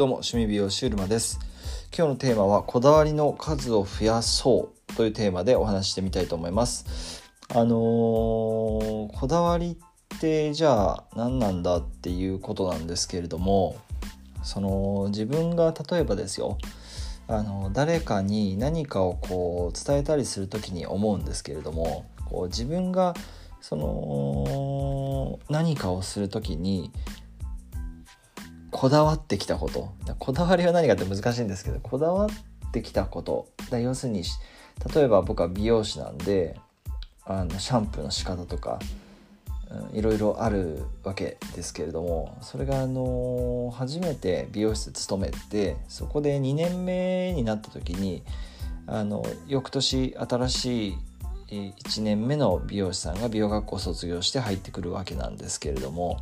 どうも趣味美容師うるまです。今日のテーマはこだわりの数を増やそうというテーマでお話してみたいと思います。あのー、こだわりってじゃあ何なんだっていうことなんですけれどもその自分が例えばですよあの誰かに何かをこう伝えたりする時に思うんですけれどもこう自分がその何かをする時にこだわってきたこと。こだわりは何かって難しいんですけどこだわってきたこと。要するに例えば僕は美容師なんであのシャンプーの仕方とか、うん、いろいろあるわけですけれどもそれがあの初めて美容室勤めてそこで2年目になった時にあの翌年新しい1年目の美容師さんが美容学校を卒業して入ってくるわけなんですけれども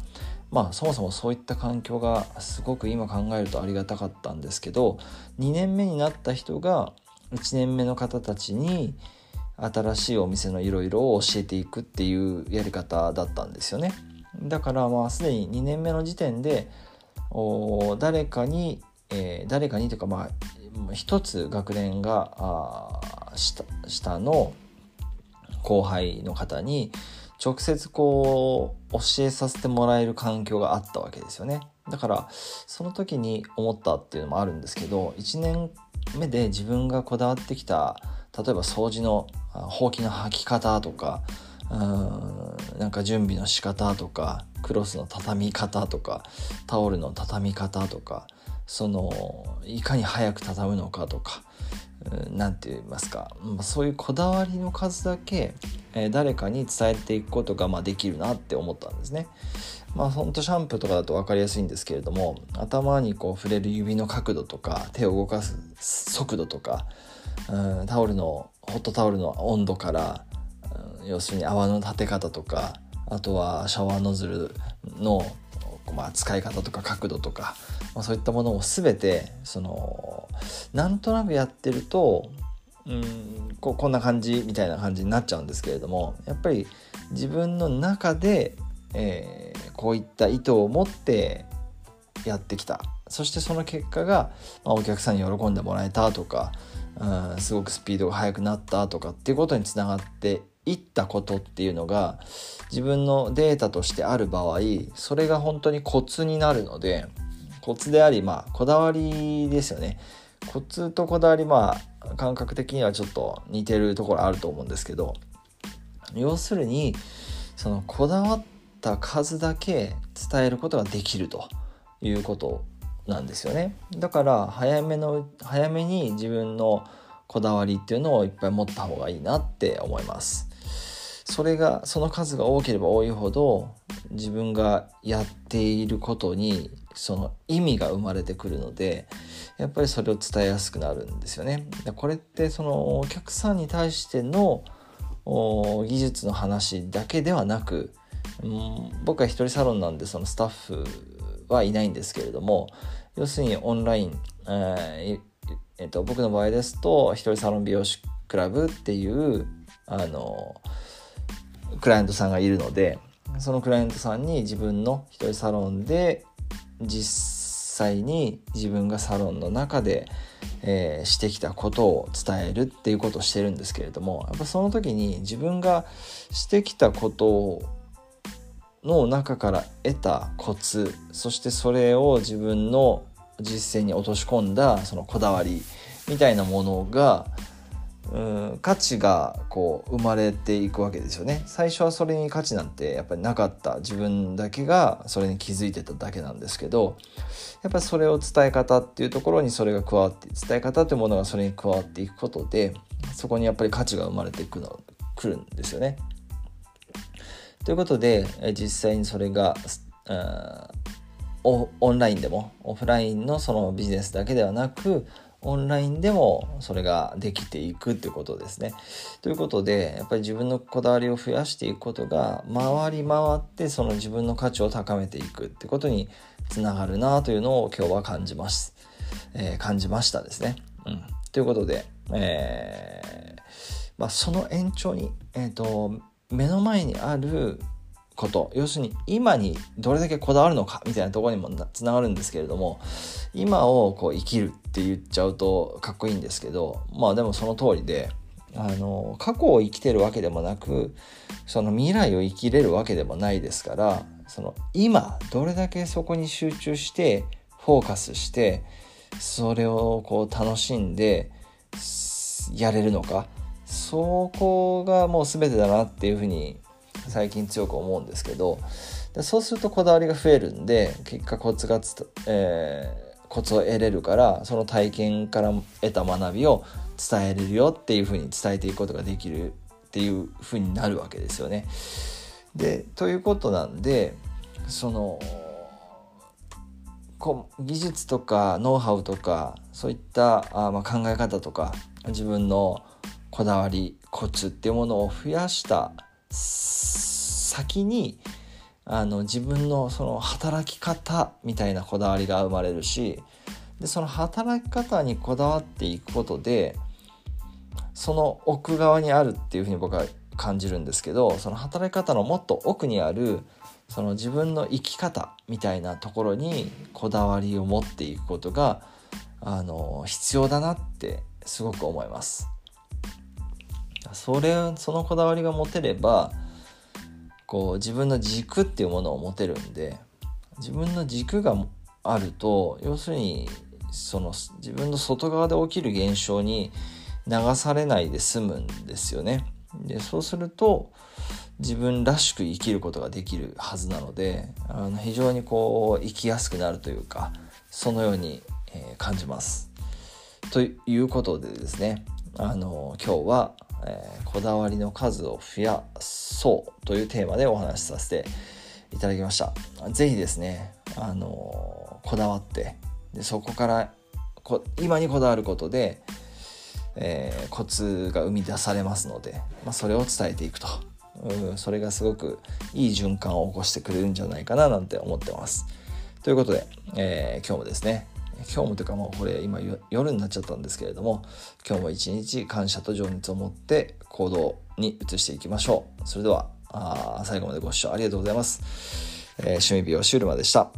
まあそもそもそういった環境がすごく今考えるとありがたかったんですけど2年目になった人が1年目の方たちに新しいお店のいろいろを教えていくっていうやり方だったんですよね。だからまあすでに2年目の時点で誰かに、えー、誰かにというかまあ一つ学年が下下の後輩の方に直接こう教えさせてもらえる環境があったわけですよね。だからその時に思ったっていうのもあるんですけど1年目で自分がこだわってきた例えば掃除のほうきの履き方とかうんなんか準備の仕方とかクロスの畳み方とかタオルの畳み方とかそのいかに早く畳むのかとか何て言いますか、まあ、そういうこだわりの数だけ、えー、誰かに伝えていくことが、まあ、できるなって思ったんですね。まあほんとシャンプーとかだと分かりやすいんですけれども頭にこう触れる指の角度とか手を動かす速度とか、うん、タオルのホットタオルの温度から、うん、要するに泡の立て方とかあとはシャワーノズルの、まあ、使い方とか角度とか、まあ、そういったものを全てそのなんとなくやってるとうんここんな感じみたいな感じになっちゃうんですけれどもやっぱり自分の中で、えー、こういった意図を持ってやってきた。そしてその結果が、まあ、お客さんに喜んでもらえたとか、うん、すごくスピードが速くなったとかっていうことにつながっていったことっていうのが自分のデータとしてある場合それが本当にコツになるのでコツでありまあこだわりですよね。コツとこだわりまあ感覚的にはちょっと似てるところあると思うんですけど要するにそのこだわった数だけ伝えることができるということなんですよね。だから早めの早めに自分のこだわりっていうのをいっぱい持った方がいいなって思います。それがその数が多ければ多いほど自分がやっていることにその意味が生まれてくるのでやっぱりそれを伝えやすくなるんですよね。これってそのお客さんに対しての技術の話だけではなく、うん、僕は一人サロンなんでそのスタッフはいないんですけれども要するにオンライン、えーえーと、僕の場合ですと一人サロン美容師クラブっていうあのクライアントさんがいるのでそのクライアントさんに自分の一人サロンで実際に自分がサロンの中で、えー、してきたことを伝えるっていうことをしてるんですけれどもやっぱその時に自分がしてきたことの中から得たコツそしてそれを自分の実践に落とし込んだそのこだわりみたいなものがうん価値がこう生まれていくわけですよね最初はそれに価値なんてやっぱりなかった自分だけがそれに気づいてただけなんですけどやっぱりそれを伝え方っていうところにそれが加わって伝え方というものがそれに加わっていくことでそこにやっぱり価値が生まれてくのくるんですよね。ということで実際にそれがオンラインでもオフラインのそのビジネスだけではなくオンラインでもそれができていくっていうことですね。ということでやっぱり自分のこだわりを増やしていくことが回り回ってその自分の価値を高めていくってことにつながるなというのを今日は感じます。えー、感じましたですね。うん、ということで、えーまあ、その延長に、えーと、目の前にあること。要するに今にどれだけこだわるのかみたいなとこにもつながるんですけれども今をこう生きるって言っちゃうとかっこいいんですけどまあでもその通りであの過去を生きてるわけでもなくその未来を生きれるわけでもないですからその今どれだけそこに集中してフォーカスしてそれをこう楽しんでやれるのかそこがもう全てだなっていうふうに最近強く思うんですけどそうするとこだわりが増えるんで結果コツがつ、えー、コツを得れるからその体験から得た学びを伝えれるよっていうふうに伝えていくことができるっていうふうになるわけですよね。でということなんでそのこ技術とかノウハウとかそういったあ、まあ、考え方とか自分のこだわりコツっていうものを増やした先にあの自分のその働き方みたいなこだわりが生まれるしでその働き方にこだわっていくことでその奥側にあるっていうふうに僕は感じるんですけどその働き方のもっと奥にあるその自分の生き方みたいなところにこだわりを持っていくことがあの必要だなってすごく思います。それそのこだわりが持てればこう自分の軸っていうものを持てるんで自分の軸があると要するにその自分の外側で起きる現象に流されないで済むんですよね。でそうすると自分らしく生きることができるはずなのであの非常にこう生きやすくなるというかそのように、えー、感じます。ということでですねあの今日は、えー、こだわりの数を増やそうというテーマでお話しさせていただきました。是非ですねあのこだわってでそこからこ今にこだわることでえー、コツが生み出されますので、まあ、それを伝えていくとうんそれがすごくいい循環を起こしてくれるんじゃないかななんて思ってます。ということで、えー、今日もですね今日もというかもうこれ今夜になっちゃったんですけれども今日も一日感謝と情熱を持って行動に移していきましょう。それでは最後までご視聴ありがとうございます。えー、趣味美容シュールマでした。